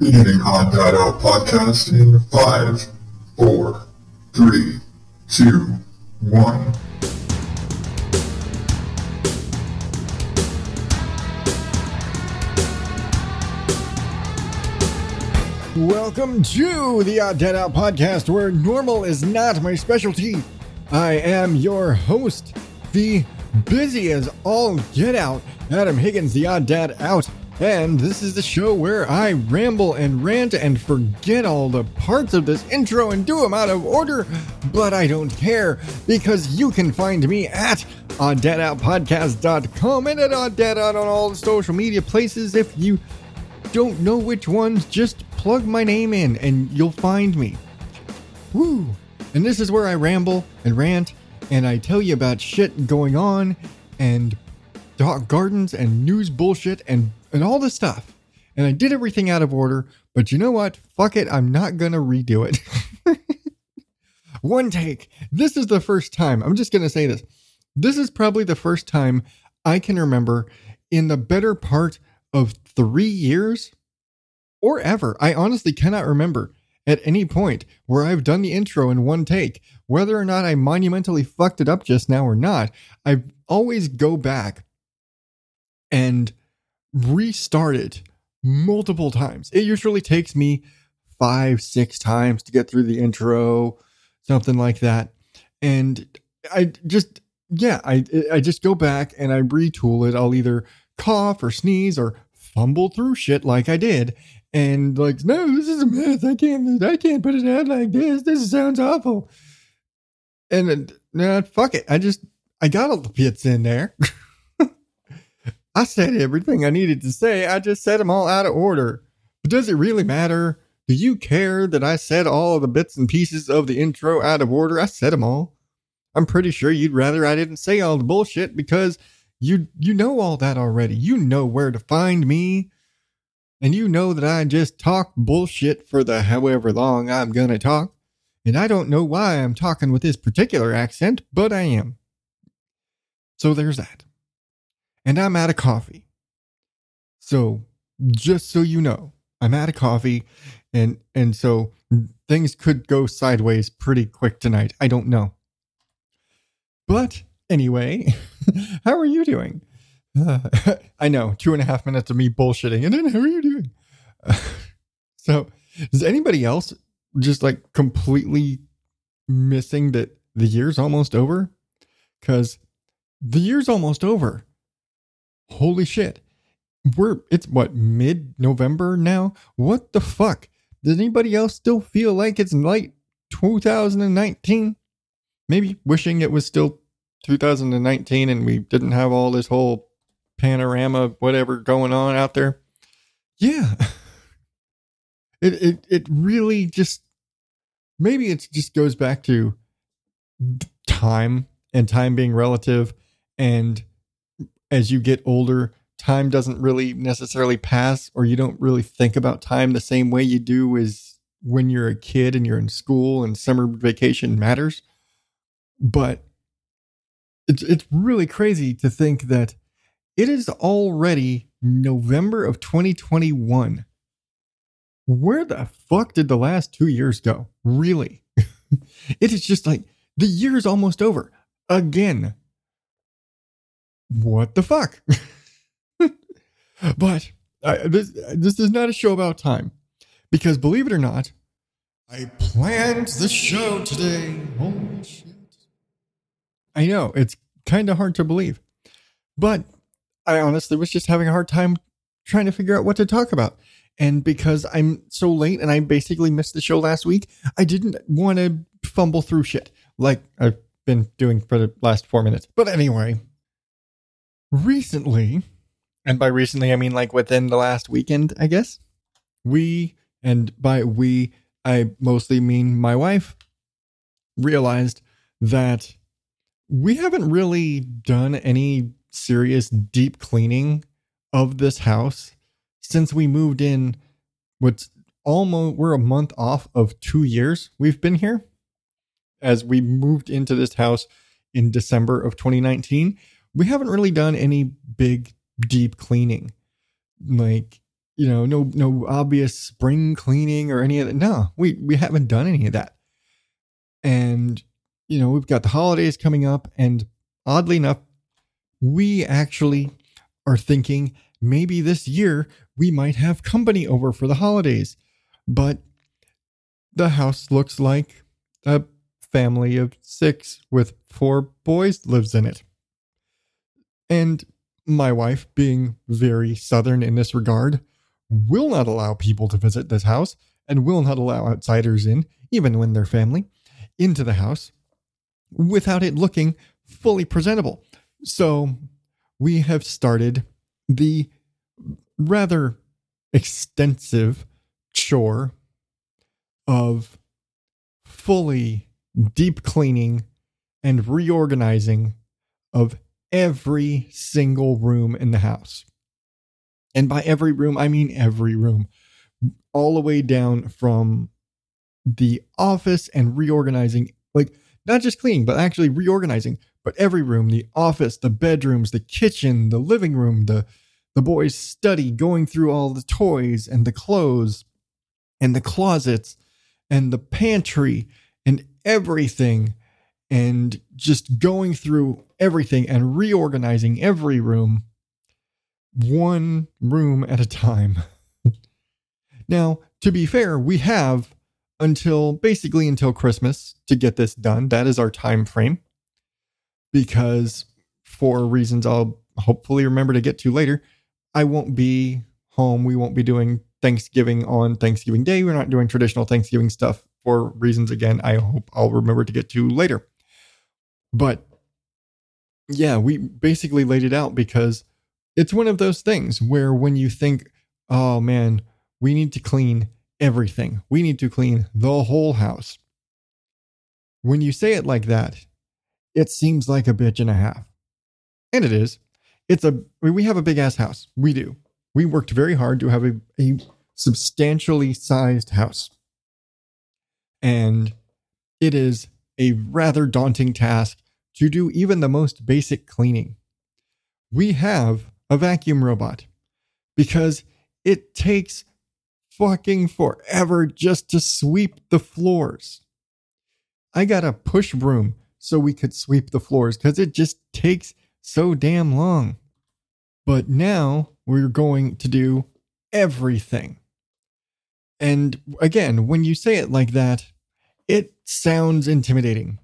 Beginning Odd Dad Out podcast in five, four, three, two, one. Welcome to the Odd Dad Out podcast, where normal is not my specialty. I am your host, the busy as all get out, Adam Higgins, the Odd Dad Out. And this is the show where I ramble and rant and forget all the parts of this intro and do them out of order. But I don't care because you can find me at oddadoutpodcast.com and at oddadout on all the social media places. If you don't know which ones, just plug my name in and you'll find me. Woo! And this is where I ramble and rant and I tell you about shit going on and dog gardens and news bullshit and, and all this stuff. And I did everything out of order, but you know what? Fuck it, I'm not gonna redo it. One take. This is the first time. I'm just gonna say this. This is probably the first time I can remember in the better part of three years or ever. I honestly cannot remember at any point where I've done the intro in one take. Whether or not I monumentally fucked it up just now or not, I always go back and restart it multiple times. It usually takes me five, six times to get through the intro, something like that. And I just, yeah, I, I just go back and I retool it. I'll either cough or sneeze or fumble through shit like I did and like, no, this is a mess. I can't, I can't put it out like this. This sounds awful. And nah, fuck it. I just, I got all the bits in there. I said everything I needed to say. I just said them all out of order. But does it really matter? Do you care that I said all of the bits and pieces of the intro out of order? I said them all. I'm pretty sure you'd rather I didn't say all the bullshit because you you know all that already. You know where to find me. And you know that I just talk bullshit for the however long I'm gonna talk. And I don't know why I'm talking with this particular accent, but I am. So there's that. And I'm out of coffee. So just so you know, I'm out of coffee and and so things could go sideways pretty quick tonight. I don't know. But anyway, how are you doing? Uh, I know, two and a half minutes of me bullshitting. And then how are you doing? Uh, so, is anybody else just like completely missing that the year's almost over? Because the year's almost over. Holy shit. We're, it's what, mid November now? What the fuck? Does anybody else still feel like it's late 2019? Maybe wishing it was still 2019 and we didn't have all this whole panorama whatever going on out there. Yeah. It it it really just maybe it just goes back to time and time being relative and as you get older time doesn't really necessarily pass or you don't really think about time the same way you do as when you're a kid and you're in school and summer vacation matters but it's it's really crazy to think that it is already November of 2021. Where the fuck did the last two years go? Really? it is just like the year is almost over again. What the fuck? but uh, this this is not a show about time because believe it or not, I planned the show today. Holy shit! I know it's kind of hard to believe, but I honestly was just having a hard time trying to figure out what to talk about. And because I'm so late and I basically missed the show last week, I didn't want to fumble through shit like I've been doing for the last four minutes. But anyway, recently, and by recently, I mean like within the last weekend, I guess, we, and by we, I mostly mean my wife, realized that we haven't really done any serious deep cleaning of this house since we moved in what's almost we're a month off of 2 years we've been here as we moved into this house in December of 2019 we haven't really done any big deep cleaning like you know, no no obvious spring cleaning or any of that. No, we we haven't done any of that. And you know, we've got the holidays coming up, and oddly enough, we actually are thinking maybe this year we might have company over for the holidays. But the house looks like a family of six with four boys lives in it. And my wife, being very southern in this regard, will not allow people to visit this house and will not allow outsiders in, even when they're family, into the house without it looking fully presentable. So we have started the rather extensive chore of fully deep cleaning and reorganizing of every single room in the house. And by every room, I mean every room, all the way down from the office and reorganizing, like not just cleaning, but actually reorganizing, but every room, the office, the bedrooms, the kitchen, the living room, the the boys' study, going through all the toys and the clothes and the closets and the pantry and everything and just going through everything and reorganizing every room one room at a time. now, to be fair, we have until basically until Christmas to get this done. That is our time frame. Because for reasons I'll hopefully remember to get to later, I won't be home. We won't be doing Thanksgiving on Thanksgiving Day. We're not doing traditional Thanksgiving stuff for reasons, again, I hope I'll remember to get to later. But yeah, we basically laid it out because it's one of those things where when you think, oh man, we need to clean everything, we need to clean the whole house. When you say it like that, it seems like a bitch and a half. And it is. It's a we have a big ass house. We do. We worked very hard to have a, a substantially sized house. And it is a rather daunting task to do even the most basic cleaning. We have a vacuum robot because it takes fucking forever just to sweep the floors. I got a push broom so we could sweep the floors because it just takes so damn long. But now we're going to do everything. And again, when you say it like that, it sounds intimidating.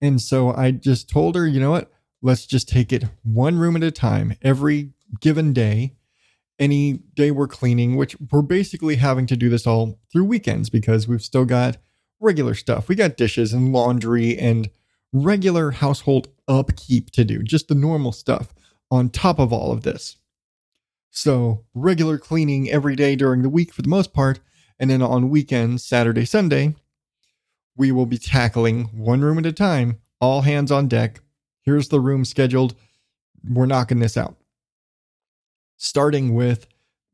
And so I just told her, you know what? Let's just take it one room at a time every given day. Any day we're cleaning, which we're basically having to do this all through weekends because we've still got regular stuff. We got dishes and laundry and regular household upkeep to do, just the normal stuff on top of all of this. So, regular cleaning every day during the week for the most part. And then on weekends, Saturday, Sunday, we will be tackling one room at a time, all hands on deck. Here's the room scheduled. We're knocking this out. Starting with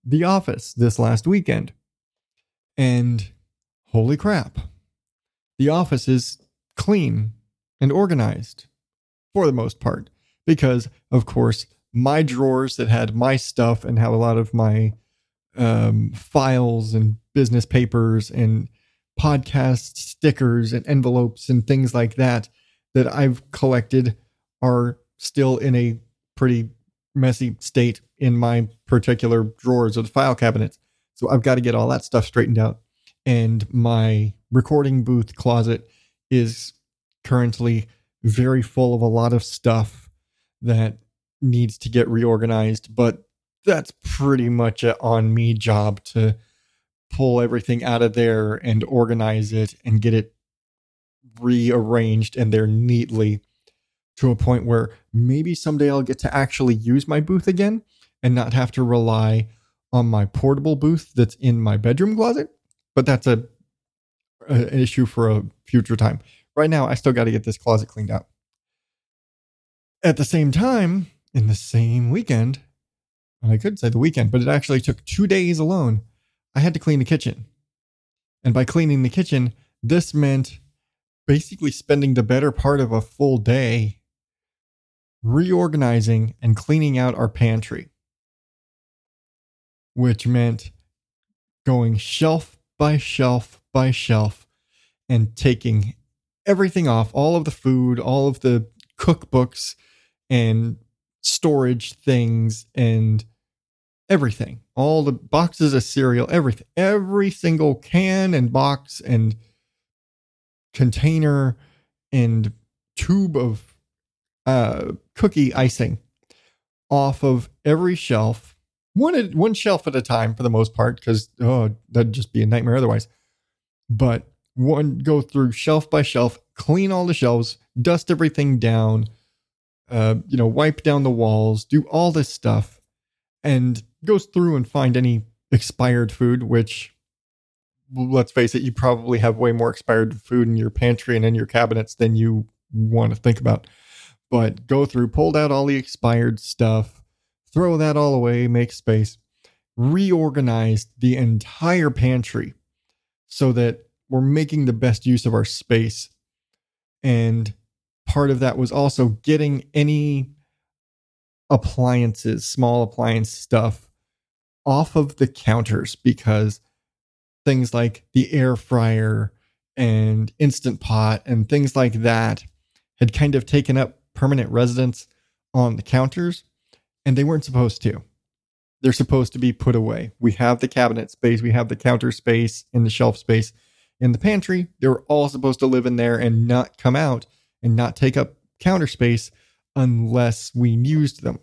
The Office this last weekend. And holy crap, The Office is clean and organized for the most part. Because, of course, my drawers that had my stuff and have a lot of my um, files and business papers and podcast stickers and envelopes and things like that that I've collected are still in a pretty messy state in my particular drawers of the file cabinets. So I've got to get all that stuff straightened out. And my recording booth closet is currently very full of a lot of stuff that needs to get reorganized, but that's pretty much a on me job to pull everything out of there and organize it and get it rearranged and there neatly to a point where maybe someday I'll get to actually use my booth again and not have to rely on my portable booth that's in my bedroom closet. But that's a, a an issue for a future time. Right now, I still got to get this closet cleaned out. At the same time, in the same weekend, I could say the weekend, but it actually took two days alone I had to clean the kitchen. And by cleaning the kitchen, this meant basically spending the better part of a full day reorganizing and cleaning out our pantry. which meant going shelf by shelf by shelf and taking everything off all of the food, all of the cookbooks and storage things and everything. All the boxes of cereal, everything. Every single can and box and container and tube of uh, cookie icing off of every shelf, one one shelf at a time for the most part, because oh, that'd just be a nightmare otherwise. But one go through shelf by shelf, clean all the shelves, dust everything down, uh, you know, wipe down the walls, do all this stuff, and goes through and find any expired food, which let's face it, you probably have way more expired food in your pantry and in your cabinets than you want to think about. But go through, pulled out all the expired stuff, throw that all away, make space, reorganized the entire pantry so that we're making the best use of our space. And part of that was also getting any appliances, small appliance stuff off of the counters because things like the air fryer and instant pot and things like that had kind of taken up permanent residence on the counters and they weren't supposed to. They're supposed to be put away. We have the cabinet space, we have the counter space and the shelf space in the pantry. They were all supposed to live in there and not come out and not take up counter space unless we used them.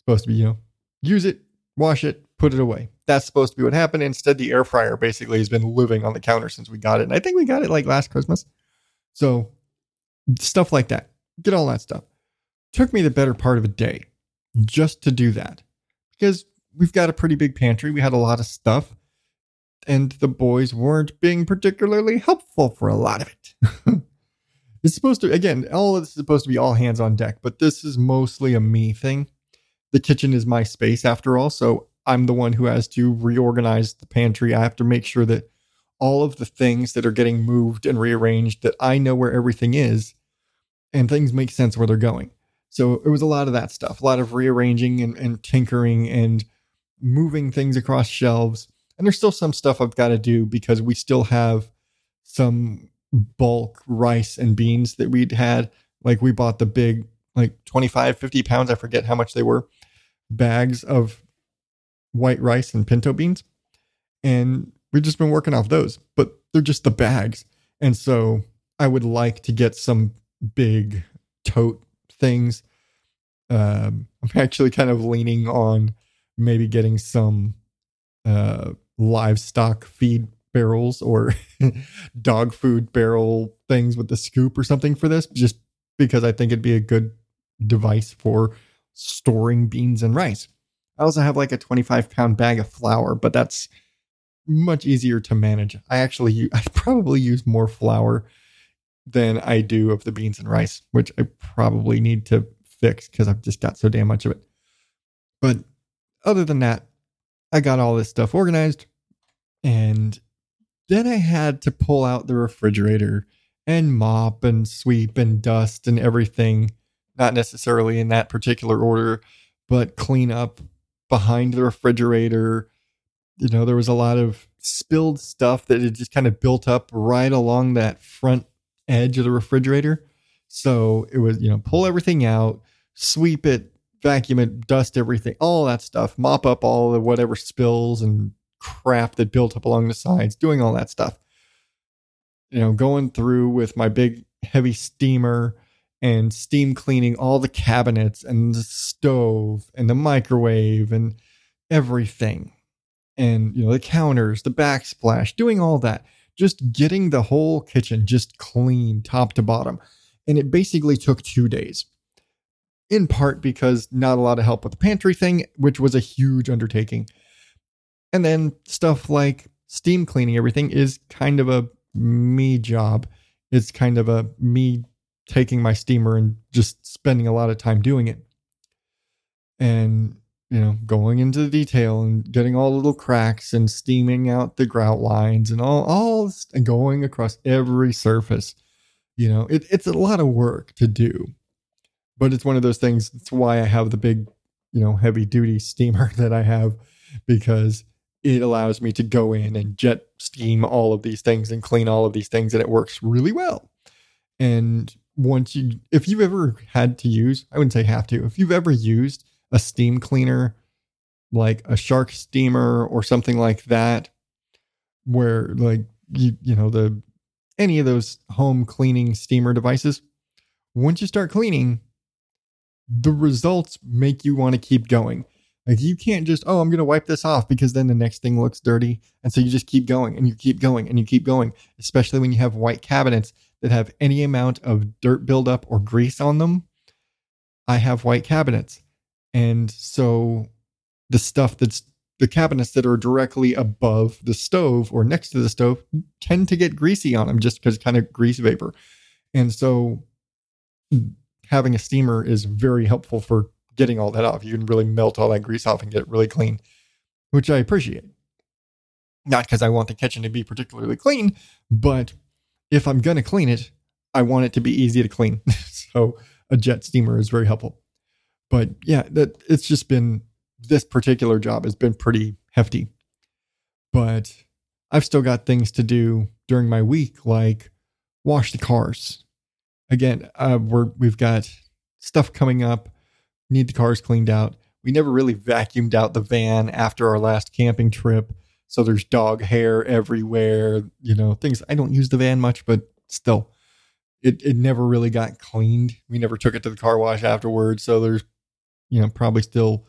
supposed to be, you know, use it, wash it, put it away. That's supposed to be what happened. Instead, the air fryer basically has been living on the counter since we got it. And I think we got it like last Christmas. So, stuff like that. Get all that stuff. Took me the better part of a day just to do that because we've got a pretty big pantry. We had a lot of stuff, and the boys weren't being particularly helpful for a lot of it. it's supposed to, again, all of this is supposed to be all hands on deck, but this is mostly a me thing. The kitchen is my space after all. So I'm the one who has to reorganize the pantry. I have to make sure that all of the things that are getting moved and rearranged, that I know where everything is and things make sense where they're going. So it was a lot of that stuff, a lot of rearranging and, and tinkering and moving things across shelves. And there's still some stuff I've got to do because we still have some bulk rice and beans that we'd had. Like we bought the big, like 25, 50 pounds, I forget how much they were, bags of white rice and pinto beans. And we've just been working off those, but they're just the bags. And so I would like to get some big tote things. Um, I'm actually kind of leaning on maybe getting some uh, livestock feed barrels or dog food barrel things with the scoop or something for this, just because I think it'd be a good device for storing beans and rice. I also have like a 25 pound bag of flour, but that's much easier to manage. I actually I probably use more flour than I do of the beans and rice, which I probably need to fix because I've just got so damn much of it. But other than that, I got all this stuff organized and then I had to pull out the refrigerator and mop and sweep and dust and everything, not necessarily in that particular order, but clean up behind the refrigerator. You know, there was a lot of spilled stuff that had just kind of built up right along that front edge of the refrigerator. So it was, you know, pull everything out, sweep it, vacuum it, dust everything, all that stuff, mop up all the whatever spills and crap that built up along the sides, doing all that stuff. You know, going through with my big heavy steamer and steam cleaning all the cabinets and the stove and the microwave and everything. And, you know, the counters, the backsplash, doing all that just getting the whole kitchen just clean top to bottom. And it basically took two days, in part because not a lot of help with the pantry thing, which was a huge undertaking. And then stuff like steam cleaning everything is kind of a me job. It's kind of a me taking my steamer and just spending a lot of time doing it. And you know, going into the detail and getting all the little cracks and steaming out the grout lines and all, all and going across every surface. You know, it, it's a lot of work to do, but it's one of those things. That's why I have the big, you know, heavy duty steamer that I have because it allows me to go in and jet steam all of these things and clean all of these things and it works really well. And once you if you've ever had to use, I wouldn't say have to, if you've ever used a steam cleaner like a shark steamer or something like that where like you you know the any of those home cleaning steamer devices once you start cleaning the results make you want to keep going. Like you can't just oh i'm going to wipe this off because then the next thing looks dirty and so you just keep going and you keep going and you keep going especially when you have white cabinets that have any amount of dirt buildup or grease on them i have white cabinets and so the stuff that's the cabinets that are directly above the stove or next to the stove tend to get greasy on them just because kind of grease vapor. And so having a steamer is very helpful for getting all that off. You can really melt all that grease off and get it really clean, which I appreciate. Not because I want the kitchen to be particularly clean, but if I'm going to clean it, I want it to be easy to clean. so a jet steamer is very helpful. But yeah, that it's just been this particular job has been pretty hefty. But I've still got things to do during my week, like wash the cars. Again, uh, we're we've got stuff coming up. Need the cars cleaned out. We never really vacuumed out the van after our last camping trip, so there's dog hair everywhere. You know, things. I don't use the van much, but still, it it never really got cleaned. We never took it to the car wash afterwards, so there's, you know, probably still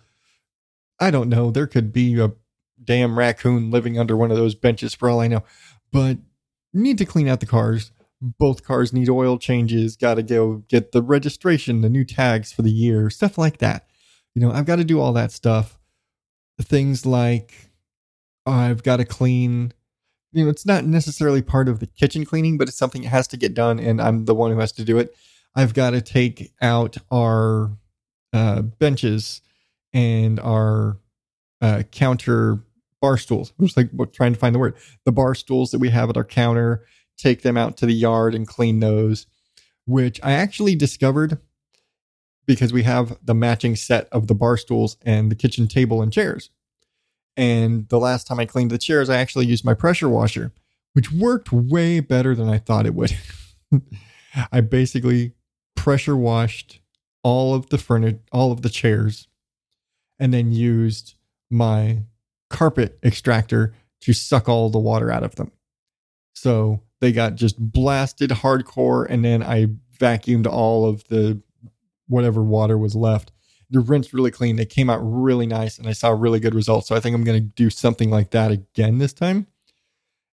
I don't know. There could be a damn raccoon living under one of those benches for all I know. But need to clean out the cars. Both cars need oil changes. Got to go get the registration, the new tags for the year, stuff like that. You know, I've got to do all that stuff. Things like I've got to clean. You know, it's not necessarily part of the kitchen cleaning, but it's something that has to get done, and I'm the one who has to do it. I've got to take out our uh, benches and our uh, counter bar stools. I'm just like trying to find the word. The bar stools that we have at our counter, take them out to the yard and clean those, which I actually discovered because we have the matching set of the bar stools and the kitchen table and chairs. And the last time I cleaned the chairs, I actually used my pressure washer, which worked way better than I thought it would. I basically pressure washed all of the furniture, all of the chairs and then used my carpet extractor to suck all the water out of them. So they got just blasted hardcore, and then I vacuumed all of the whatever water was left. The rinsed really clean. They came out really nice, and I saw really good results. So I think I'm going to do something like that again this time.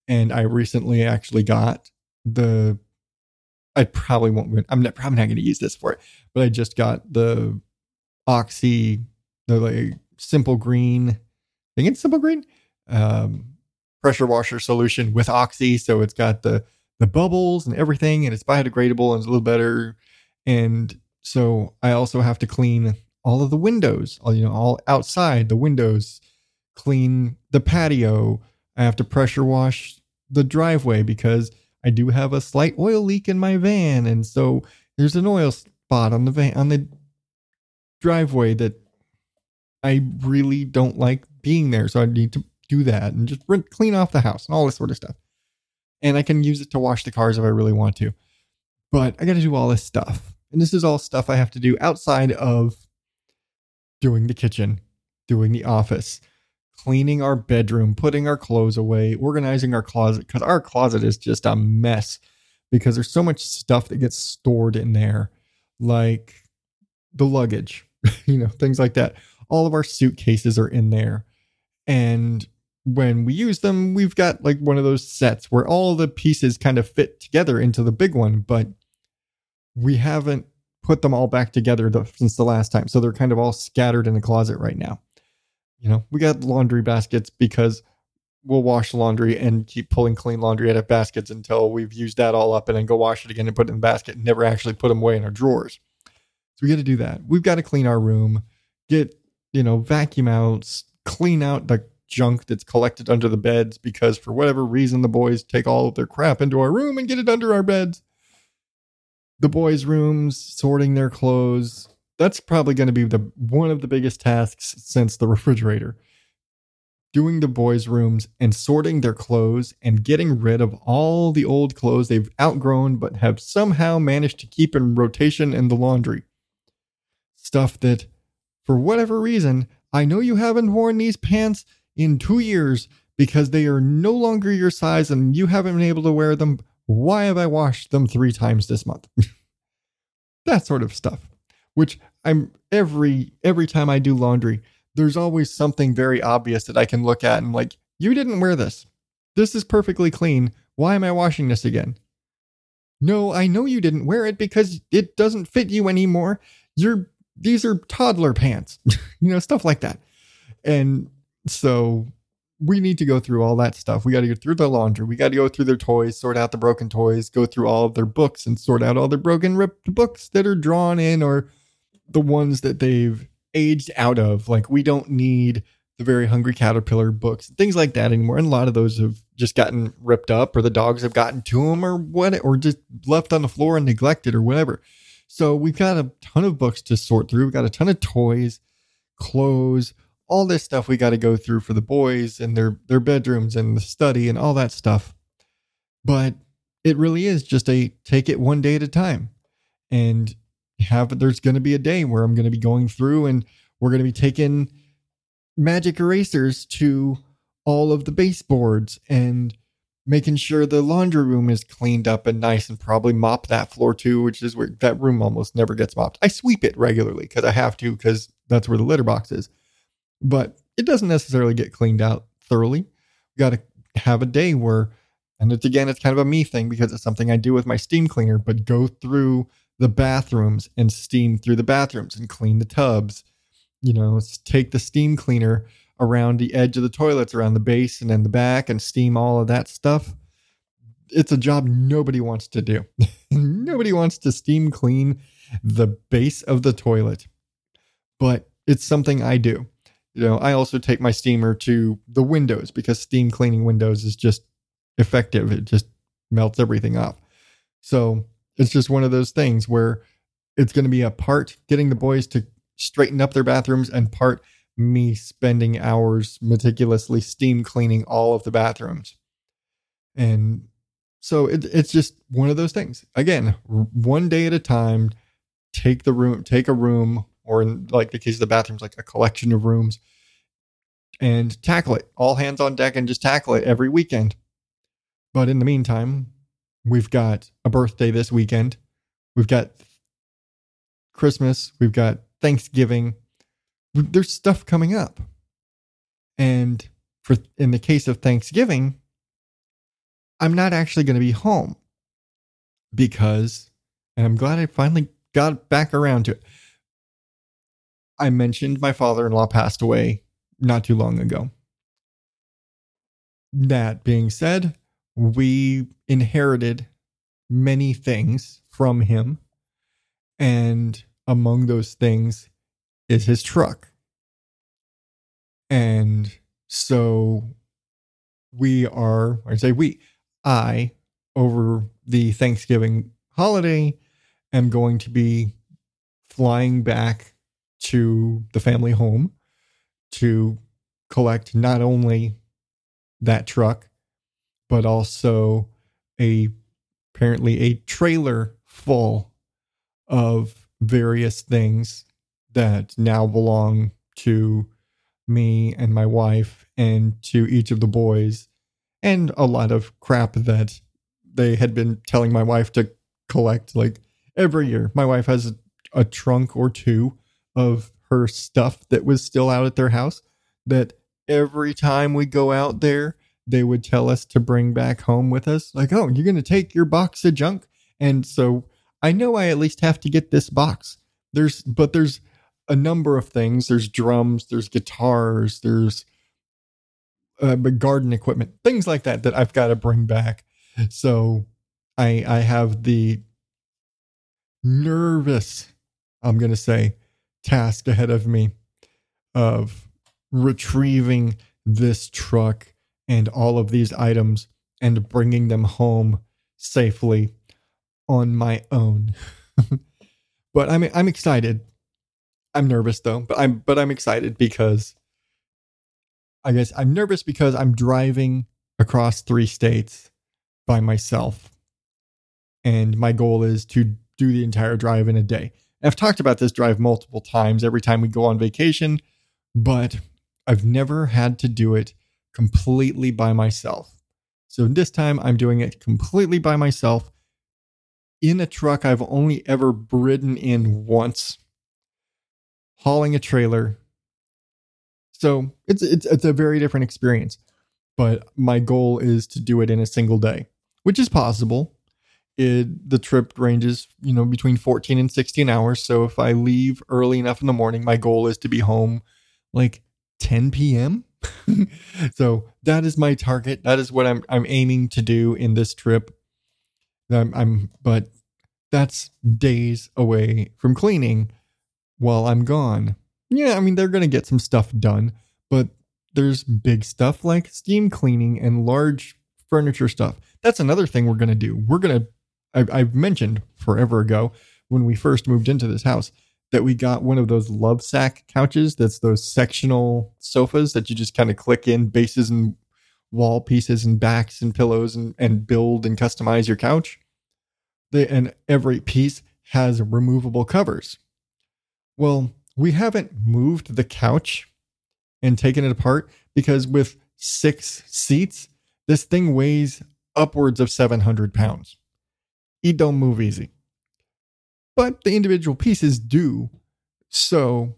And I recently actually got the. I probably won't. I'm not, probably not going to use this for it, but I just got the Oxy the like simple green. I think it's simple green um, pressure washer solution with Oxy, so it's got the the bubbles and everything, and it's biodegradable and it's a little better. And so I also have to clean all of the windows, all, you know, all outside the windows, clean the patio. I have to pressure wash the driveway because I do have a slight oil leak in my van, and so there's an oil spot on the van on the driveway that I really don't like being there. So I need to do that and just clean off the house and all this sort of stuff. And I can use it to wash the cars if I really want to. But I got to do all this stuff. And this is all stuff I have to do outside of doing the kitchen, doing the office, cleaning our bedroom, putting our clothes away, organizing our closet, because our closet is just a mess because there's so much stuff that gets stored in there, like the luggage, you know, things like that all of our suitcases are in there. And when we use them, we've got like one of those sets where all the pieces kind of fit together into the big one, but we haven't put them all back together since the last time. So they're kind of all scattered in the closet right now. You know, we got laundry baskets because we'll wash laundry and keep pulling clean laundry out of baskets until we've used that all up and then go wash it again and put it in the basket and never actually put them away in our drawers. So we got to do that. We've got to clean our room, get you know, vacuum out, clean out the junk that's collected under the beds because for whatever reason the boys take all of their crap into our room and get it under our beds. The boys' rooms, sorting their clothes. That's probably going to be the one of the biggest tasks since the refrigerator. doing the boys' rooms and sorting their clothes and getting rid of all the old clothes they've outgrown but have somehow managed to keep in rotation in the laundry. Stuff that, for whatever reason, I know you haven't worn these pants in two years because they are no longer your size and you haven't been able to wear them. Why have I washed them three times this month? that sort of stuff. Which I'm every every time I do laundry, there's always something very obvious that I can look at and like, you didn't wear this. This is perfectly clean. Why am I washing this again? No, I know you didn't wear it because it doesn't fit you anymore. You're these are toddler pants, you know, stuff like that. And so we need to go through all that stuff. We got to go through the laundry. We got to go through their toys, sort out the broken toys, go through all of their books and sort out all the broken, ripped books that are drawn in or the ones that they've aged out of. Like we don't need the very hungry caterpillar books, things like that anymore. And a lot of those have just gotten ripped up, or the dogs have gotten to them, or what, or just left on the floor and neglected, or whatever. So we've got a ton of books to sort through. We've got a ton of toys, clothes, all this stuff we got to go through for the boys and their their bedrooms and the study and all that stuff. But it really is just a take it one day at a time. And have there's going to be a day where I'm going to be going through and we're going to be taking magic erasers to all of the baseboards and making sure the laundry room is cleaned up and nice and probably mop that floor too, which is where that room almost never gets mopped. I sweep it regularly because I have to because that's where the litter box is. But it doesn't necessarily get cleaned out thoroughly. We got to have a day where and it's again it's kind of a me thing because it's something I do with my steam cleaner, but go through the bathrooms and steam through the bathrooms and clean the tubs. You know, take the steam cleaner around the edge of the toilets, around the base and in the back, and steam all of that stuff. It's a job nobody wants to do. nobody wants to steam clean the base of the toilet, but it's something I do. You know, I also take my steamer to the windows because steam cleaning windows is just effective. It just melts everything off. So it's just one of those things where it's going to be a part getting the boys to straighten up their bathrooms and part me spending hours meticulously steam cleaning all of the bathrooms. And so it, it's just one of those things. Again, one day at a time, take the room, take a room, or in like the case of the bathrooms, like a collection of rooms, and tackle it. All hands on deck and just tackle it every weekend. But in the meantime, We've got a birthday this weekend. We've got Christmas. We've got Thanksgiving. There's stuff coming up. And for in the case of Thanksgiving, I'm not actually going to be home because, and I'm glad I finally got back around to it. I mentioned my father in law passed away not too long ago. That being said, we inherited many things from him. And among those things is his truck. And so we are, I say we, I, over the Thanksgiving holiday, am going to be flying back to the family home to collect not only that truck, but also a apparently a trailer full of various things that now belong to me and my wife and to each of the boys and a lot of crap that they had been telling my wife to collect like every year. My wife has a, a trunk or two of her stuff that was still out at their house that every time we go out there they would tell us to bring back home with us. Like, oh, you're going to take your box of junk. And so I know I at least have to get this box. There's, but there's a number of things. There's drums, there's guitars, there's uh, garden equipment, things like that that I've got to bring back. So I, I have the nervous, I'm going to say, task ahead of me of retrieving this truck and all of these items and bringing them home safely on my own. but I'm I'm excited. I'm nervous though, but I'm but I'm excited because I guess I'm nervous because I'm driving across three states by myself. And my goal is to do the entire drive in a day. I've talked about this drive multiple times every time we go on vacation, but I've never had to do it completely by myself. So this time I'm doing it completely by myself in a truck I've only ever ridden in once, hauling a trailer. So it's it's it's a very different experience. But my goal is to do it in a single day, which is possible. It, the trip ranges, you know, between 14 and 16 hours. So if I leave early enough in the morning, my goal is to be home like 10 p.m. so that is my target. That is what I'm I'm aiming to do in this trip. I'm, I'm but that's days away from cleaning while I'm gone. Yeah, I mean they're gonna get some stuff done, but there's big stuff like steam cleaning and large furniture stuff. That's another thing we're gonna do. We're gonna I, I've mentioned forever ago when we first moved into this house that we got one of those Lovesac couches. That's those sectional sofas that you just kind of click in bases and wall pieces and backs and pillows and, and build and customize your couch. They, and every piece has removable covers. Well, we haven't moved the couch and taken it apart because with six seats, this thing weighs upwards of 700 pounds. It don't move easy but the individual pieces do. So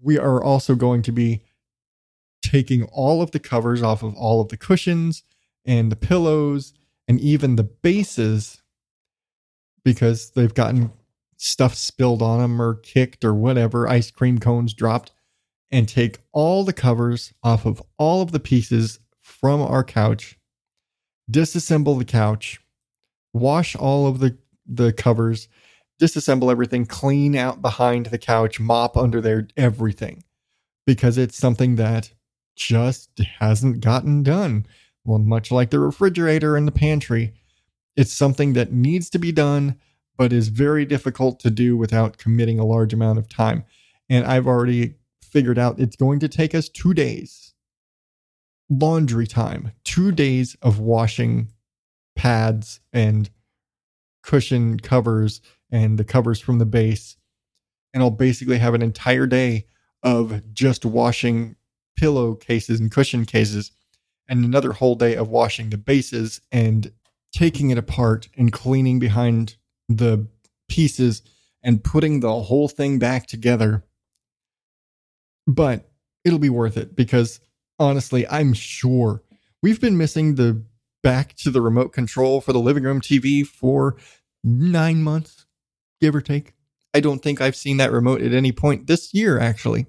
we are also going to be taking all of the covers off of all of the cushions and the pillows and even the bases because they've gotten stuff spilled on them or kicked or whatever, ice cream cones dropped, and take all the covers off of all of the pieces from our couch, disassemble the couch, wash all of the, the covers, disassemble everything, clean out behind the couch, mop under there, everything, because it's something that just hasn't gotten done. Well, much like the refrigerator and the pantry, it's something that needs to be done, but is very difficult to do without committing a large amount of time. And I've already figured out it's going to take us two days. Laundry time, two days of washing pads and cushion covers and the covers from the base. And I'll basically have an entire day of just washing pillow cases and cushion cases, and another whole day of washing the bases and taking it apart and cleaning behind the pieces and putting the whole thing back together. But it'll be worth it because honestly, I'm sure we've been missing the back to the remote control for the living room TV for nine months give or take. I don't think I've seen that remote at any point this year, actually.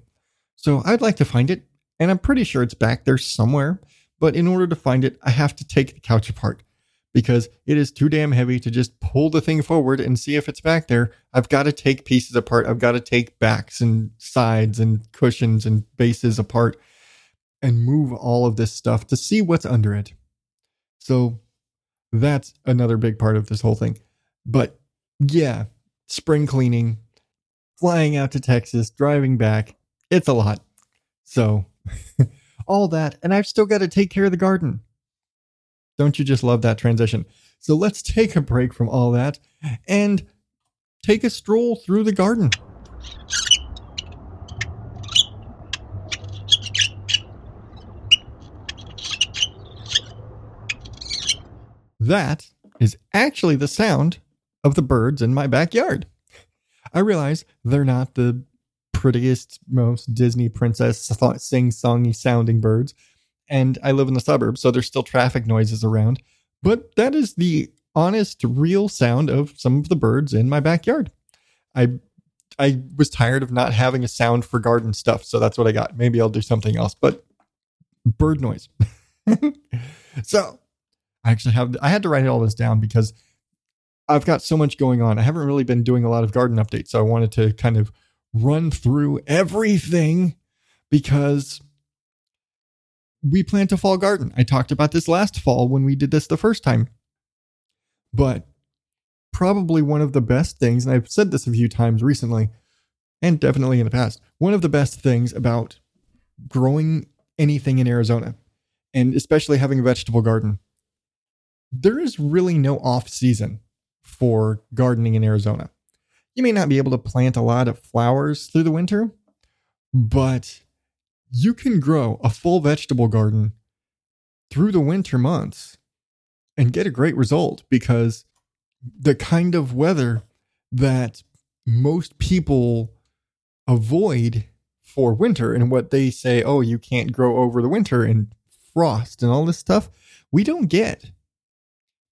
So I'd like to find it, and I'm pretty sure it's back there somewhere. But in order to find it, I have to take the couch apart because it is too damn heavy to just pull the thing forward and see if it's back there. I've got to take pieces apart. I've got to take backs and sides and cushions and bases apart and move all of this stuff to see what's under it. So that's another big part of this whole thing. But yeah, spring cleaning, flying out to Texas, driving back. It's a lot. So, all that. And I've still got to take care of the garden. Don't you just love that transition? So, let's take a break from all that and take a stroll through the garden. That is actually the sound of the birds in my backyard. I realize they're not the prettiest, most Disney princess sing songy sounding birds. And I live in the suburbs, so there's still traffic noises around. But that is the honest, real sound of some of the birds in my backyard. I I was tired of not having a sound for garden stuff, so that's what I got. Maybe I'll do something else, but bird noise. so I actually have I had to write all this down because I've got so much going on. I haven't really been doing a lot of garden updates, so I wanted to kind of run through everything because we plant a fall garden. I talked about this last fall when we did this the first time. But probably one of the best things, and I've said this a few times recently and definitely in the past, one of the best things about growing anything in Arizona, and especially having a vegetable garden, there is really no off season for gardening in Arizona. You may not be able to plant a lot of flowers through the winter, but you can grow a full vegetable garden through the winter months and get a great result because the kind of weather that most people avoid for winter and what they say, oh, you can't grow over the winter and frost and all this stuff, we don't get.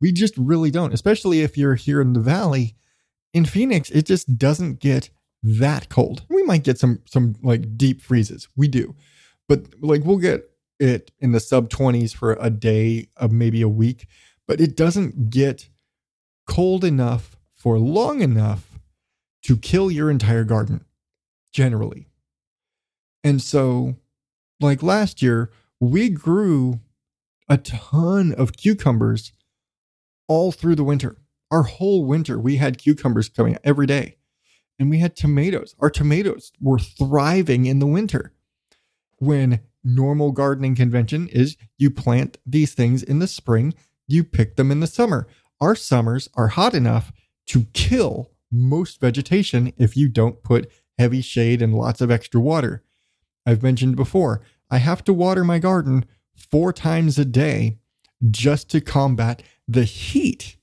We just really don't, especially if you're here in the valley. In Phoenix, it just doesn't get that cold. We might get some some like deep freezes. We do. But like we'll get it in the sub 20s for a day of maybe a week, but it doesn't get cold enough for long enough to kill your entire garden generally. And so like last year, we grew a ton of cucumbers all through the winter. Our whole winter, we had cucumbers coming every day. And we had tomatoes. Our tomatoes were thriving in the winter. When normal gardening convention is you plant these things in the spring, you pick them in the summer. Our summers are hot enough to kill most vegetation if you don't put heavy shade and lots of extra water. I've mentioned before, I have to water my garden four times a day just to combat the heat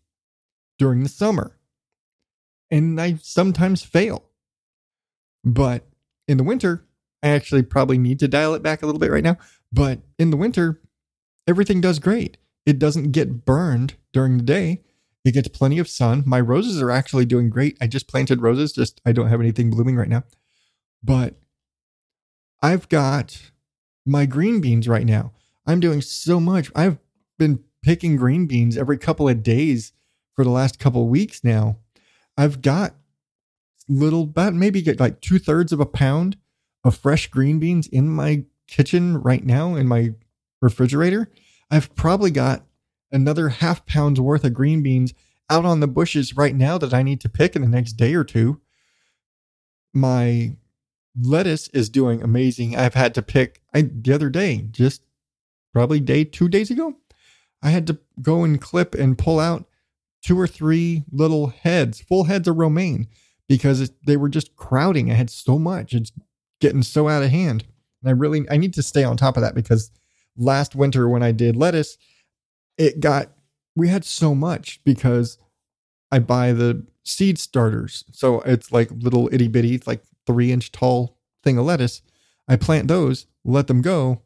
during the summer. And I sometimes fail. But in the winter, I actually probably need to dial it back a little bit right now. But in the winter, everything does great. It doesn't get burned during the day. It gets plenty of sun. My roses are actually doing great. I just planted roses, just I don't have anything blooming right now. But I've got my green beans right now. I'm doing so much. I've been picking green beans every couple of days for the last couple of weeks now. I've got little, about maybe get like two thirds of a pound of fresh green beans in my kitchen right now in my refrigerator. I've probably got another half pound's worth of green beans out on the bushes right now that I need to pick in the next day or two. My lettuce is doing amazing. I've had to pick I, the other day, just probably day two days ago. I had to go and clip and pull out two or three little heads, full heads of romaine, because they were just crowding. I had so much; it's getting so out of hand. And I really I need to stay on top of that because last winter when I did lettuce, it got we had so much because I buy the seed starters, so it's like little itty bitty, like three inch tall thing of lettuce. I plant those, let them go,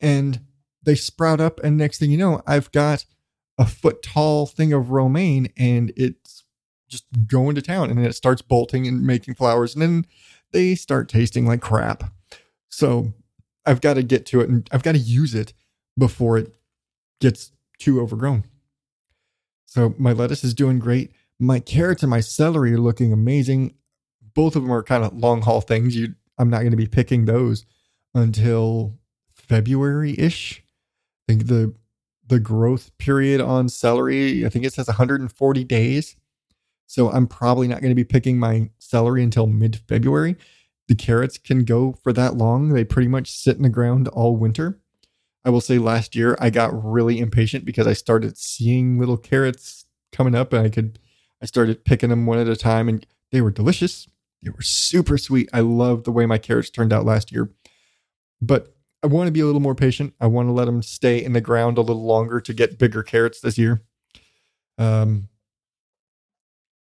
and they sprout up. And next thing you know, I've got a foot tall thing of romaine and it's just going to town. And then it starts bolting and making flowers. And then they start tasting like crap. So I've got to get to it and I've got to use it before it gets too overgrown. So my lettuce is doing great. My carrots and my celery are looking amazing. Both of them are kind of long haul things. You, I'm not going to be picking those until February ish. I think the the growth period on celery, I think it says 140 days. So I'm probably not going to be picking my celery until mid February. The carrots can go for that long. They pretty much sit in the ground all winter. I will say last year I got really impatient because I started seeing little carrots coming up and I could I started picking them one at a time and they were delicious. They were super sweet. I loved the way my carrots turned out last year. But I want to be a little more patient. I want to let them stay in the ground a little longer to get bigger carrots this year. Um,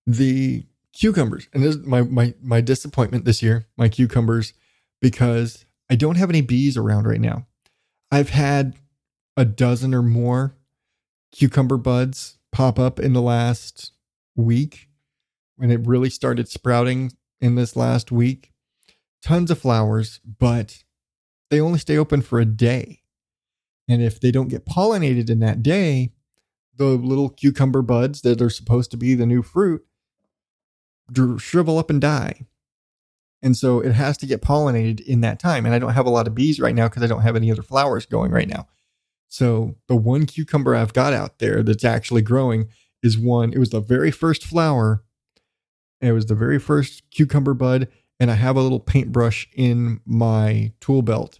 the cucumbers, and this is my my my disappointment this year, my cucumbers, because I don't have any bees around right now. I've had a dozen or more cucumber buds pop up in the last week when it really started sprouting in this last week. Tons of flowers, but they only stay open for a day. And if they don't get pollinated in that day, the little cucumber buds that are supposed to be the new fruit shrivel up and die. And so it has to get pollinated in that time. And I don't have a lot of bees right now because I don't have any other flowers going right now. So the one cucumber I've got out there that's actually growing is one, it was the very first flower. It was the very first cucumber bud and I have a little paintbrush in my tool belt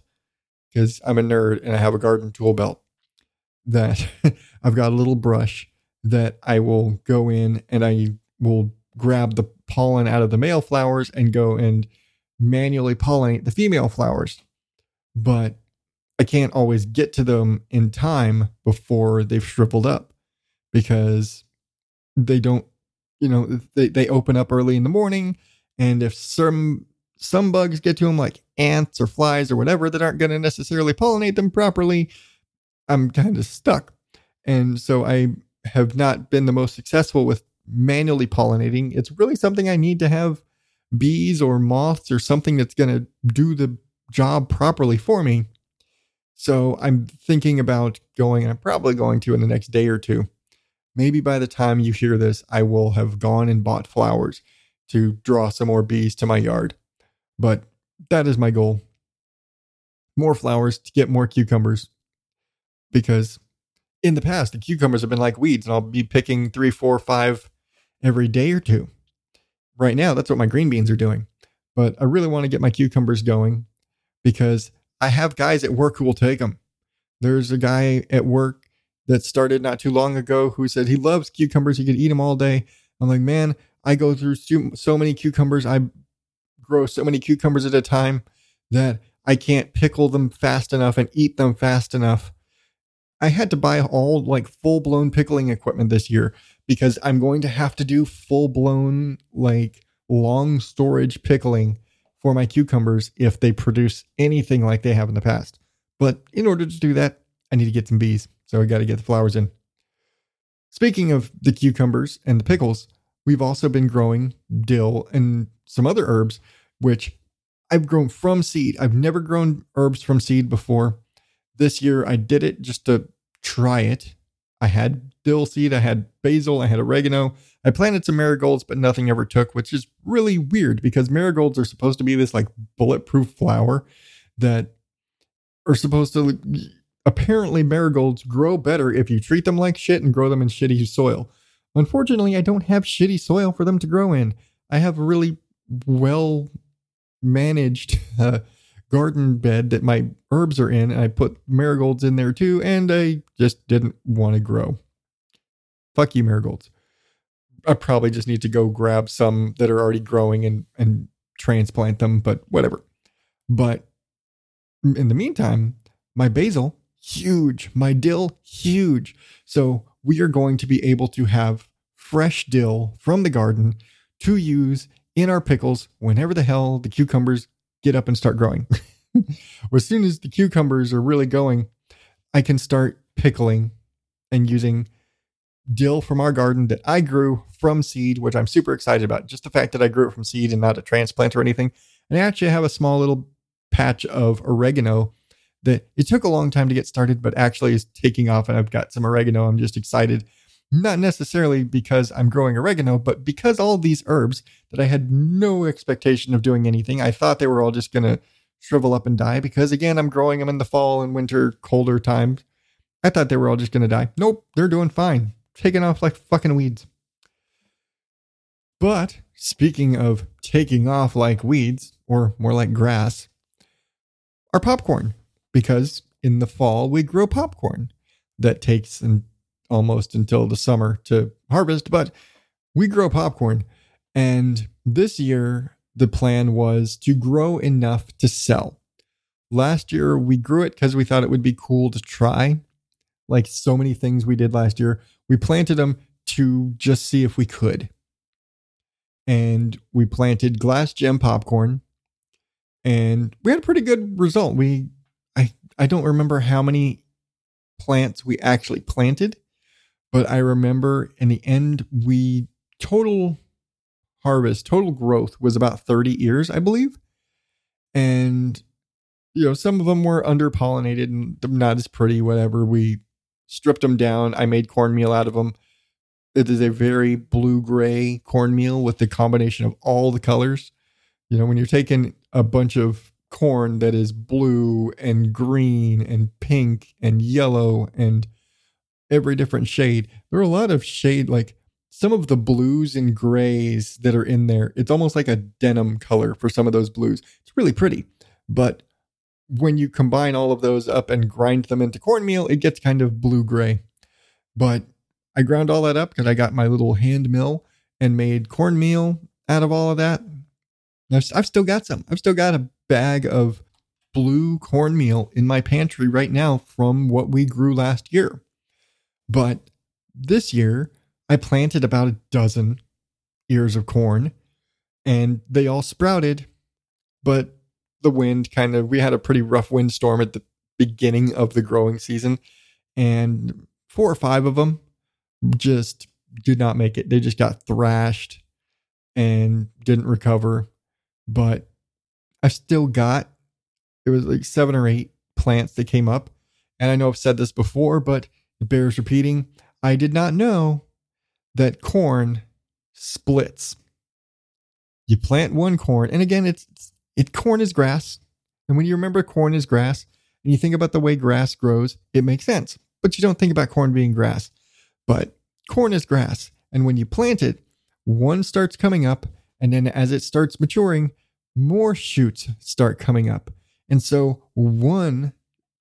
because I'm a nerd and I have a garden tool belt that I've got a little brush that I will go in and I will grab the pollen out of the male flowers and go and manually pollinate the female flowers. But I can't always get to them in time before they've shriveled up because they don't, you know, they, they open up early in the morning. And if some some bugs get to them, like ants or flies or whatever, that aren't going to necessarily pollinate them properly, I'm kind of stuck. And so I have not been the most successful with manually pollinating. It's really something I need to have bees or moths or something that's going to do the job properly for me. So I'm thinking about going, and I'm probably going to in the next day or two. Maybe by the time you hear this, I will have gone and bought flowers to draw some more bees to my yard. But that is my goal. More flowers to get more cucumbers. Because in the past, the cucumbers have been like weeds, and I'll be picking three, four, five every day or two. Right now, that's what my green beans are doing. But I really want to get my cucumbers going because I have guys at work who will take them. There's a guy at work that started not too long ago who said he loves cucumbers. He could eat them all day. I'm like, man, I go through so many cucumbers. I grow so many cucumbers at a time that I can't pickle them fast enough and eat them fast enough. I had to buy all like full blown pickling equipment this year because I'm going to have to do full blown like long storage pickling for my cucumbers if they produce anything like they have in the past. But in order to do that, I need to get some bees. So I got to get the flowers in. Speaking of the cucumbers and the pickles, we've also been growing dill and some other herbs, which I've grown from seed. I've never grown herbs from seed before. This year I did it just to try it. I had dill seed, I had basil, I had oregano. I planted some marigolds, but nothing ever took, which is really weird because marigolds are supposed to be this like bulletproof flower that are supposed to apparently marigolds grow better if you treat them like shit and grow them in shitty soil. Unfortunately, I don't have shitty soil for them to grow in. I have a really well managed uh, garden bed that my herbs are in. And I put marigolds in there too, and I just didn't want to grow. Fuck you, marigolds. I probably just need to go grab some that are already growing and, and transplant them, but whatever. But in the meantime, my basil, huge. My dill, huge. So we are going to be able to have fresh dill from the garden to use in our pickles whenever the hell the cucumbers get up and start growing. as soon as the cucumbers are really going, I can start pickling and using dill from our garden that I grew from seed, which I'm super excited about. Just the fact that I grew it from seed and not a transplant or anything. And I actually have a small little patch of oregano that it took a long time to get started, but actually is taking off. And I've got some oregano. I'm just excited not necessarily because I'm growing oregano, but because all these herbs that I had no expectation of doing anything, I thought they were all just going to shrivel up and die because, again, I'm growing them in the fall and winter, colder times. I thought they were all just going to die. Nope, they're doing fine, taking off like fucking weeds. But speaking of taking off like weeds, or more like grass, our popcorn, because in the fall we grow popcorn that takes and almost until the summer to harvest, but we grow popcorn. And this year, the plan was to grow enough to sell. Last year, we grew it because we thought it would be cool to try. Like so many things we did last year, we planted them to just see if we could. And we planted glass gem popcorn and we had a pretty good result. We I don't remember how many plants we actually planted, but I remember in the end, we total harvest, total growth was about 30 ears, I believe. And, you know, some of them were under pollinated and not as pretty, whatever. We stripped them down. I made cornmeal out of them. It is a very blue gray cornmeal with the combination of all the colors. You know, when you're taking a bunch of corn that is blue and green and pink and yellow and every different shade. There are a lot of shade, like some of the blues and grays that are in there. It's almost like a denim color for some of those blues. It's really pretty. But when you combine all of those up and grind them into cornmeal, it gets kind of blue gray. But I ground all that up because I got my little hand mill and made cornmeal out of all of that. I've, still got some. I've still got a bag of blue cornmeal in my pantry right now from what we grew last year. But this year, I planted about a dozen ears of corn and they all sprouted, but the wind kind of, we had a pretty rough windstorm at the beginning of the growing season, and four or five of them just did not make it. They just got thrashed and didn't recover. But I've still got, it was like seven or eight plants that came up. And I know I've said this before, but it bears repeating. I did not know that corn splits. You plant one corn, and again, it's it corn is grass. And when you remember corn is grass, and you think about the way grass grows, it makes sense. But you don't think about corn being grass. But corn is grass, and when you plant it, one starts coming up, and then as it starts maturing, more shoots start coming up. And so one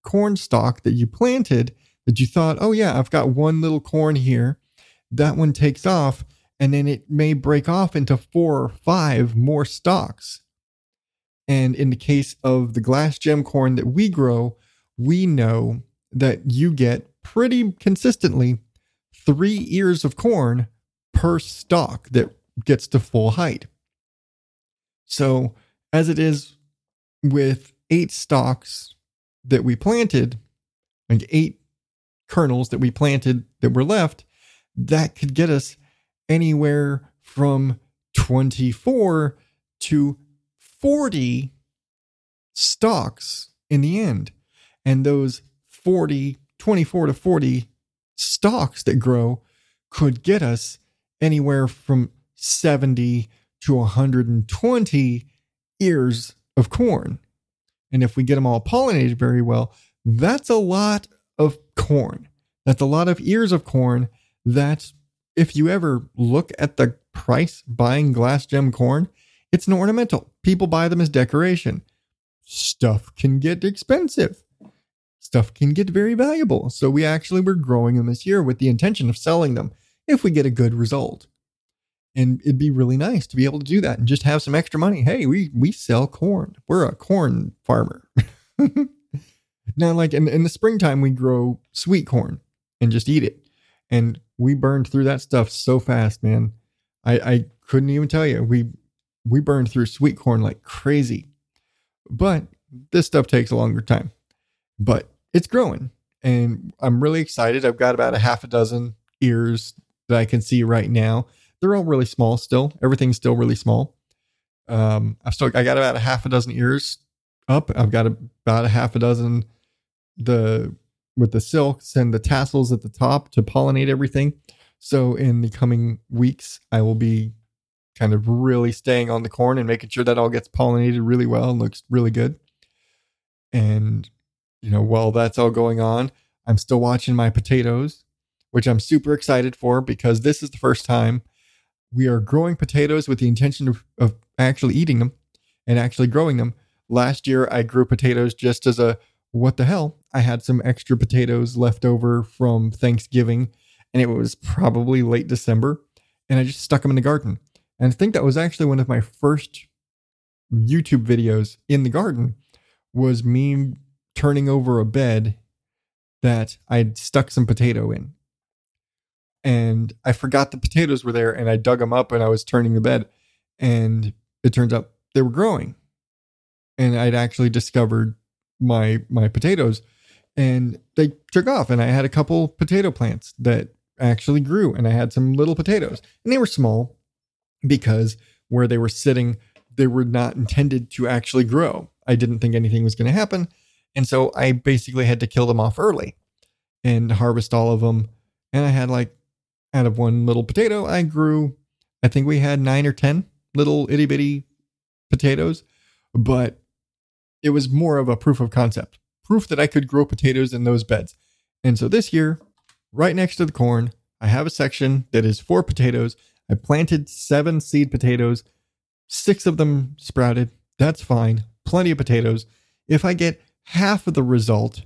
corn stalk that you planted that you thought, oh yeah, I've got one little corn here, that one takes off, and then it may break off into four or five more stalks. And in the case of the glass gem corn that we grow, we know that you get pretty consistently three ears of corn per stalk that gets to full height. So, as it is with eight stalks that we planted, like eight kernels that we planted that were left, that could get us anywhere from 24 to 40 stalks in the end. And those 40, 24 to 40 stalks that grow could get us anywhere from 70 to 120 ears of corn. And if we get them all pollinated very well, that's a lot of corn. That's a lot of ears of corn that if you ever look at the price buying glass gem corn, it's an ornamental. People buy them as decoration. Stuff can get expensive. Stuff can get very valuable. So we actually were growing them this year with the intention of selling them if we get a good result. And it'd be really nice to be able to do that and just have some extra money. Hey, we we sell corn. We're a corn farmer. now, like in, in the springtime, we grow sweet corn and just eat it. And we burned through that stuff so fast, man. I, I couldn't even tell you. We we burned through sweet corn like crazy. But this stuff takes a longer time. But it's growing. And I'm really excited. I've got about a half a dozen ears that I can see right now. They're all really small still. Everything's still really small. Um, I've still I got about a half a dozen ears up. I've got about a half a dozen the with the silks and the tassels at the top to pollinate everything. So in the coming weeks, I will be kind of really staying on the corn and making sure that all gets pollinated really well and looks really good. And you know, while that's all going on, I'm still watching my potatoes, which I'm super excited for because this is the first time we are growing potatoes with the intention of, of actually eating them and actually growing them. Last year, I grew potatoes just as a what the hell? I had some extra potatoes left over from Thanksgiving, and it was probably late December, and I just stuck them in the garden. And I think that was actually one of my first YouTube videos in the garden was me turning over a bed that I'd stuck some potato in. And I forgot the potatoes were there and I dug them up and I was turning the bed and it turns out they were growing. And I'd actually discovered my my potatoes and they took off and I had a couple potato plants that actually grew and I had some little potatoes and they were small because where they were sitting they were not intended to actually grow. I didn't think anything was going to happen and so I basically had to kill them off early and harvest all of them and I had like out of one little potato I grew I think we had 9 or 10 little itty bitty potatoes but it was more of a proof of concept, proof that I could grow potatoes in those beds. And so this year, right next to the corn, I have a section that is for potatoes. I planted seven seed potatoes, six of them sprouted. That's fine. Plenty of potatoes. If I get half of the result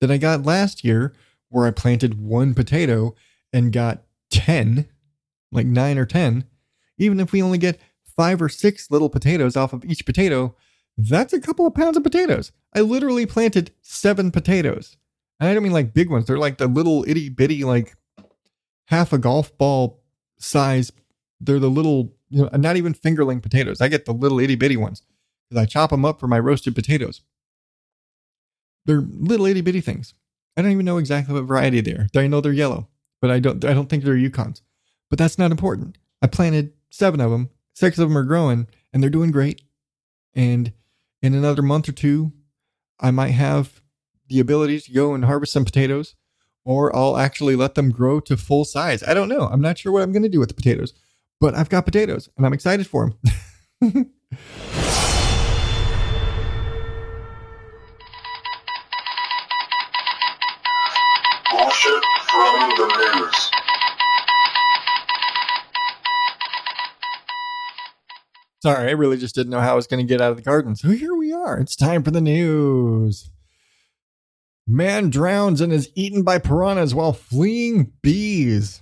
that I got last year, where I planted one potato and got 10, like nine or 10. Even if we only get five or six little potatoes off of each potato, that's a couple of pounds of potatoes. I literally planted seven potatoes. And I don't mean like big ones. They're like the little itty bitty, like half a golf ball size. They're the little, you know, not even fingerling potatoes. I get the little itty bitty ones because I chop them up for my roasted potatoes. They're little itty bitty things. I don't even know exactly what variety they are. I know they're yellow, but I don't. I don't think they're Yukons. But that's not important. I planted seven of them. Six of them are growing, and they're doing great. And in another month or two, I might have the ability to go and harvest some potatoes, or I'll actually let them grow to full size. I don't know. I'm not sure what I'm going to do with the potatoes, but I've got potatoes, and I'm excited for them. Sorry, I really just didn't know how I was going to get out of the garden. So here we are. It's time for the news. Man drowns and is eaten by piranhas while fleeing bees.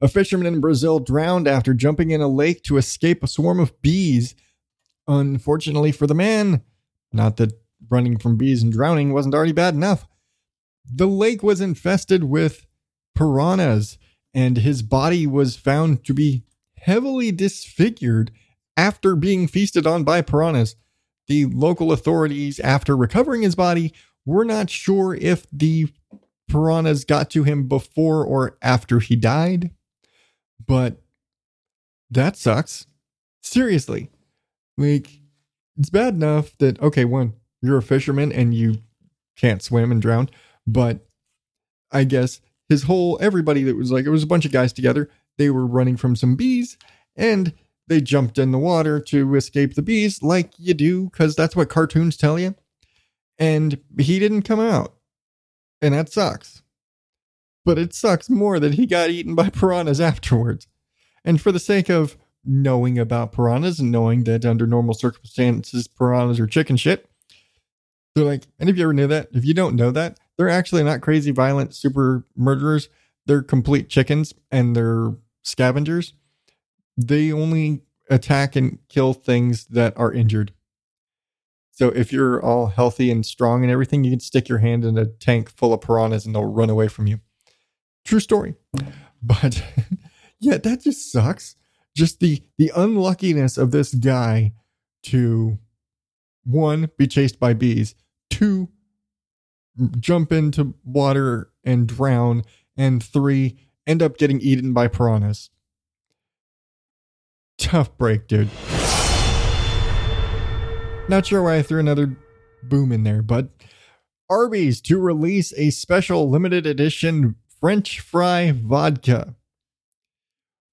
A fisherman in Brazil drowned after jumping in a lake to escape a swarm of bees. Unfortunately for the man, not that running from bees and drowning wasn't already bad enough. The lake was infested with piranhas, and his body was found to be heavily disfigured after being feasted on by piranhas. The local authorities, after recovering his body, were not sure if the piranhas got to him before or after he died. But that sucks. Seriously. Like, it's bad enough that, okay, one, you're a fisherman and you can't swim and drown. But I guess his whole, everybody that was like, it was a bunch of guys together. They were running from some bees and they jumped in the water to escape the bees, like you do, because that's what cartoons tell you. And he didn't come out. And that sucks. But it sucks more that he got eaten by piranhas afterwards. And for the sake of knowing about piranhas and knowing that under normal circumstances, piranhas are chicken shit, they're like, and if you ever knew that, if you don't know that, they're actually not crazy, violent, super murderers. They're complete chickens and they're scavengers. They only attack and kill things that are injured. So if you're all healthy and strong and everything, you can stick your hand in a tank full of piranhas and they'll run away from you. True story. But yeah, that just sucks. Just the the unluckiness of this guy to one be chased by bees, two jump into water and drown, and three end up getting eaten by piranhas. Tough break, dude. Not sure why I threw another boom in there, but Arby's to release a special limited edition French fry vodka.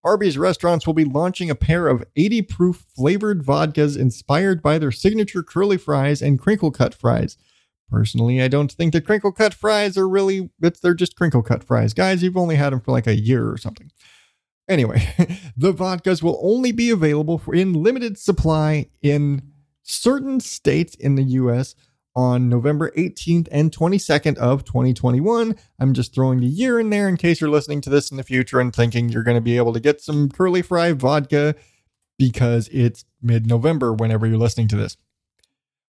Arby's restaurants will be launching a pair of 80 proof flavored vodkas inspired by their signature curly fries and crinkle cut fries. Personally, I don't think the crinkle cut fries are really, they're just crinkle cut fries. Guys, you've only had them for like a year or something. Anyway, the vodkas will only be available in limited supply in certain states in the US on November 18th and 22nd of 2021. I'm just throwing the year in there in case you're listening to this in the future and thinking you're going to be able to get some curly fry vodka because it's mid-November whenever you're listening to this.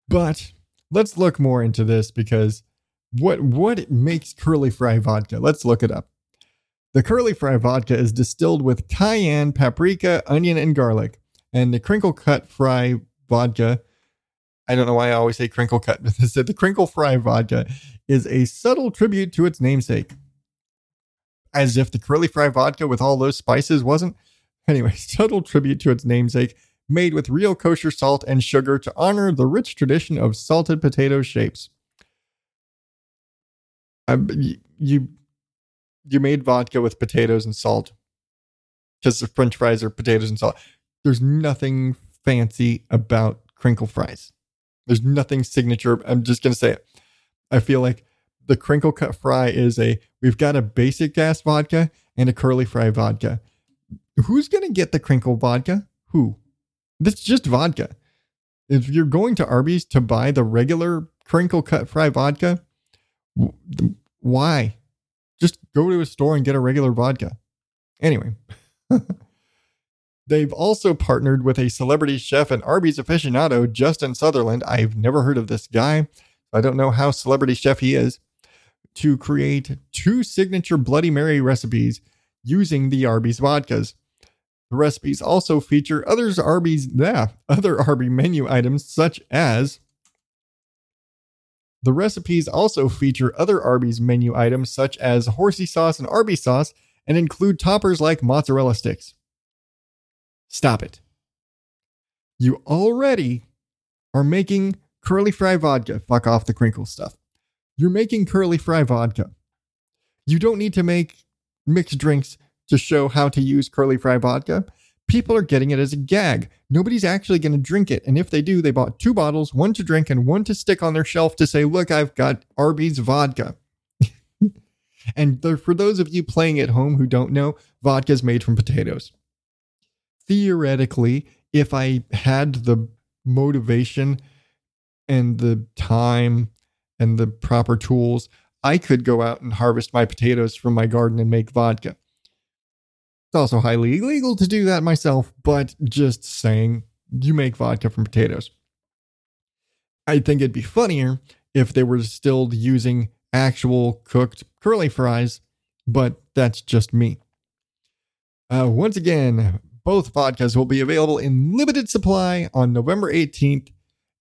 But let's look more into this because what what makes curly fry vodka? Let's look it up. The curly fry vodka is distilled with cayenne, paprika, onion, and garlic. And the crinkle cut fry vodka, I don't know why I always say crinkle cut, but the crinkle fry vodka is a subtle tribute to its namesake. As if the curly fry vodka with all those spices wasn't. Anyway, subtle tribute to its namesake, made with real kosher salt and sugar to honor the rich tradition of salted potato shapes. Um, you you made vodka with potatoes and salt because the French fries are potatoes and salt. There's nothing fancy about crinkle fries. There's nothing signature. I'm just gonna say it. I feel like the crinkle cut fry is a we've got a basic gas vodka and a curly fry vodka. Who's gonna get the crinkle vodka? Who? That's just vodka. If you're going to Arby's to buy the regular crinkle cut fry vodka. Why? Go to a store and get a regular vodka. Anyway, they've also partnered with a celebrity chef and Arby's aficionado, Justin Sutherland. I've never heard of this guy. I don't know how celebrity chef he is. To create two signature Bloody Mary recipes using the Arby's vodkas. The recipes also feature others Arby's yeah, other Arby menu items such as the recipes also feature other Arby's menu items such as horsey sauce and Arby's sauce and include toppers like mozzarella sticks. Stop it. You already are making curly fry vodka. Fuck off the crinkle stuff. You're making curly fry vodka. You don't need to make mixed drinks to show how to use curly fry vodka. People are getting it as a gag. Nobody's actually going to drink it. And if they do, they bought two bottles, one to drink and one to stick on their shelf to say, look, I've got Arby's vodka. and for those of you playing at home who don't know, vodka is made from potatoes. Theoretically, if I had the motivation and the time and the proper tools, I could go out and harvest my potatoes from my garden and make vodka. It's also highly illegal to do that myself, but just saying, you make vodka from potatoes. I think it'd be funnier if they were still using actual cooked curly fries, but that's just me. Uh, once again, both vodkas will be available in limited supply on November 18th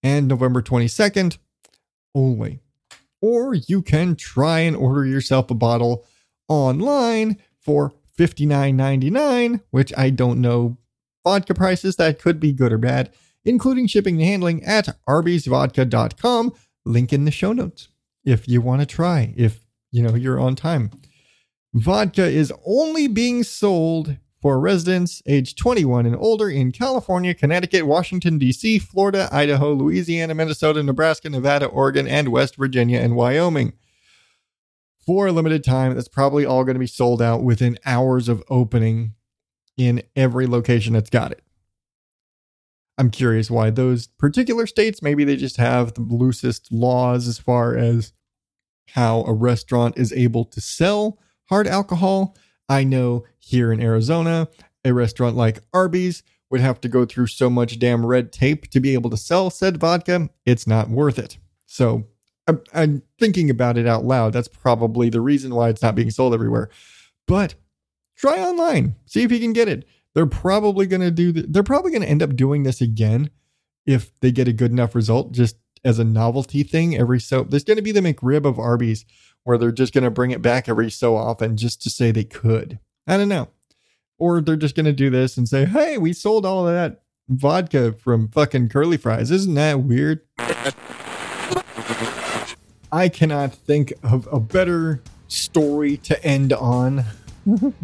and November 22nd only. Or you can try and order yourself a bottle online for $59.99, which I don't know vodka prices that could be good or bad, including shipping and handling at arbysvodka.com. Link in the show notes if you want to try, if you know you're on time. Vodka is only being sold for residents age 21 and older in California, Connecticut, Washington, D.C., Florida, Idaho, Louisiana, Minnesota, Nebraska, Nevada, Oregon, and West Virginia and Wyoming for a limited time. That's probably all going to be sold out within hours of opening in every location that's got it. I'm curious why those particular states, maybe they just have the loosest laws as far as how a restaurant is able to sell hard alcohol. I know here in Arizona, a restaurant like Arby's would have to go through so much damn red tape to be able to sell said vodka, it's not worth it. So I'm, I'm thinking about it out loud. That's probably the reason why it's not being sold everywhere. But try online, see if you can get it. They're probably going to do. The, they're probably going to end up doing this again if they get a good enough result, just as a novelty thing. Every so there's going to be the McRib of Arby's, where they're just going to bring it back every so often just to say they could. I don't know, or they're just going to do this and say, "Hey, we sold all of that vodka from fucking curly fries. Isn't that weird?" I cannot think of a better story to end on.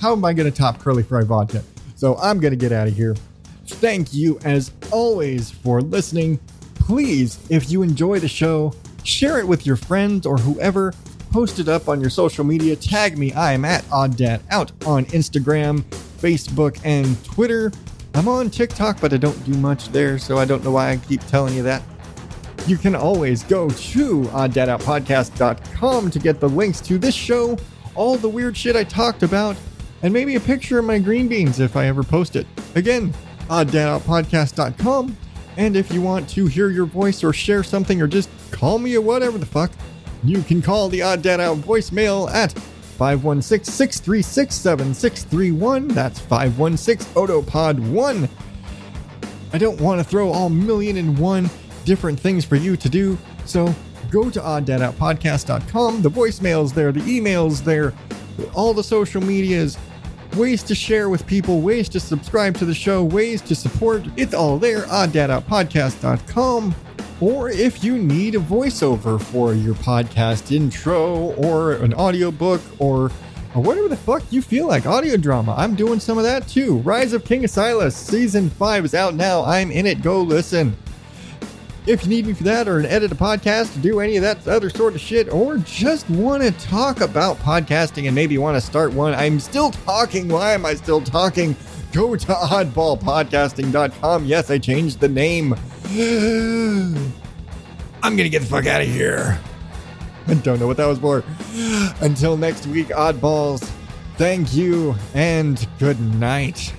How am I going to top Curly Fry Vodka? So I'm going to get out of here. Thank you, as always, for listening. Please, if you enjoy the show, share it with your friends or whoever. Post it up on your social media. Tag me. I am at OddDad out on Instagram, Facebook, and Twitter. I'm on TikTok, but I don't do much there, so I don't know why I keep telling you that. You can always go to uh, oddadoutpodcast.com to get the links to this show, all the weird shit I talked about, and maybe a picture of my green beans if I ever post it. Again, uh, oddadoutpodcast.com. And if you want to hear your voice or share something or just call me or whatever the fuck, you can call the uh, Odd Dad Out voicemail at 516 636 7631. That's 516 Otopod 1. I don't want to throw all million and one different things for you to do. So go to oddadoutpodcast.com. The voicemails there, the emails there, all the social medias, ways to share with people, ways to subscribe to the show, ways to support. It's all there, oddadoutpodcast.com. Or if you need a voiceover for your podcast intro or an audiobook or or whatever the fuck you feel like. Audio drama. I'm doing some of that too. Rise of King Asilas season 5 is out now. I'm in it. Go listen. If you need me for that or an edit a podcast to do any of that other sort of shit, or just want to talk about podcasting and maybe want to start one, I'm still talking. Why am I still talking? Go to oddballpodcasting.com. Yes, I changed the name. I'm gonna get the fuck out of here. I don't know what that was for. Until next week, oddballs, thank you and good night.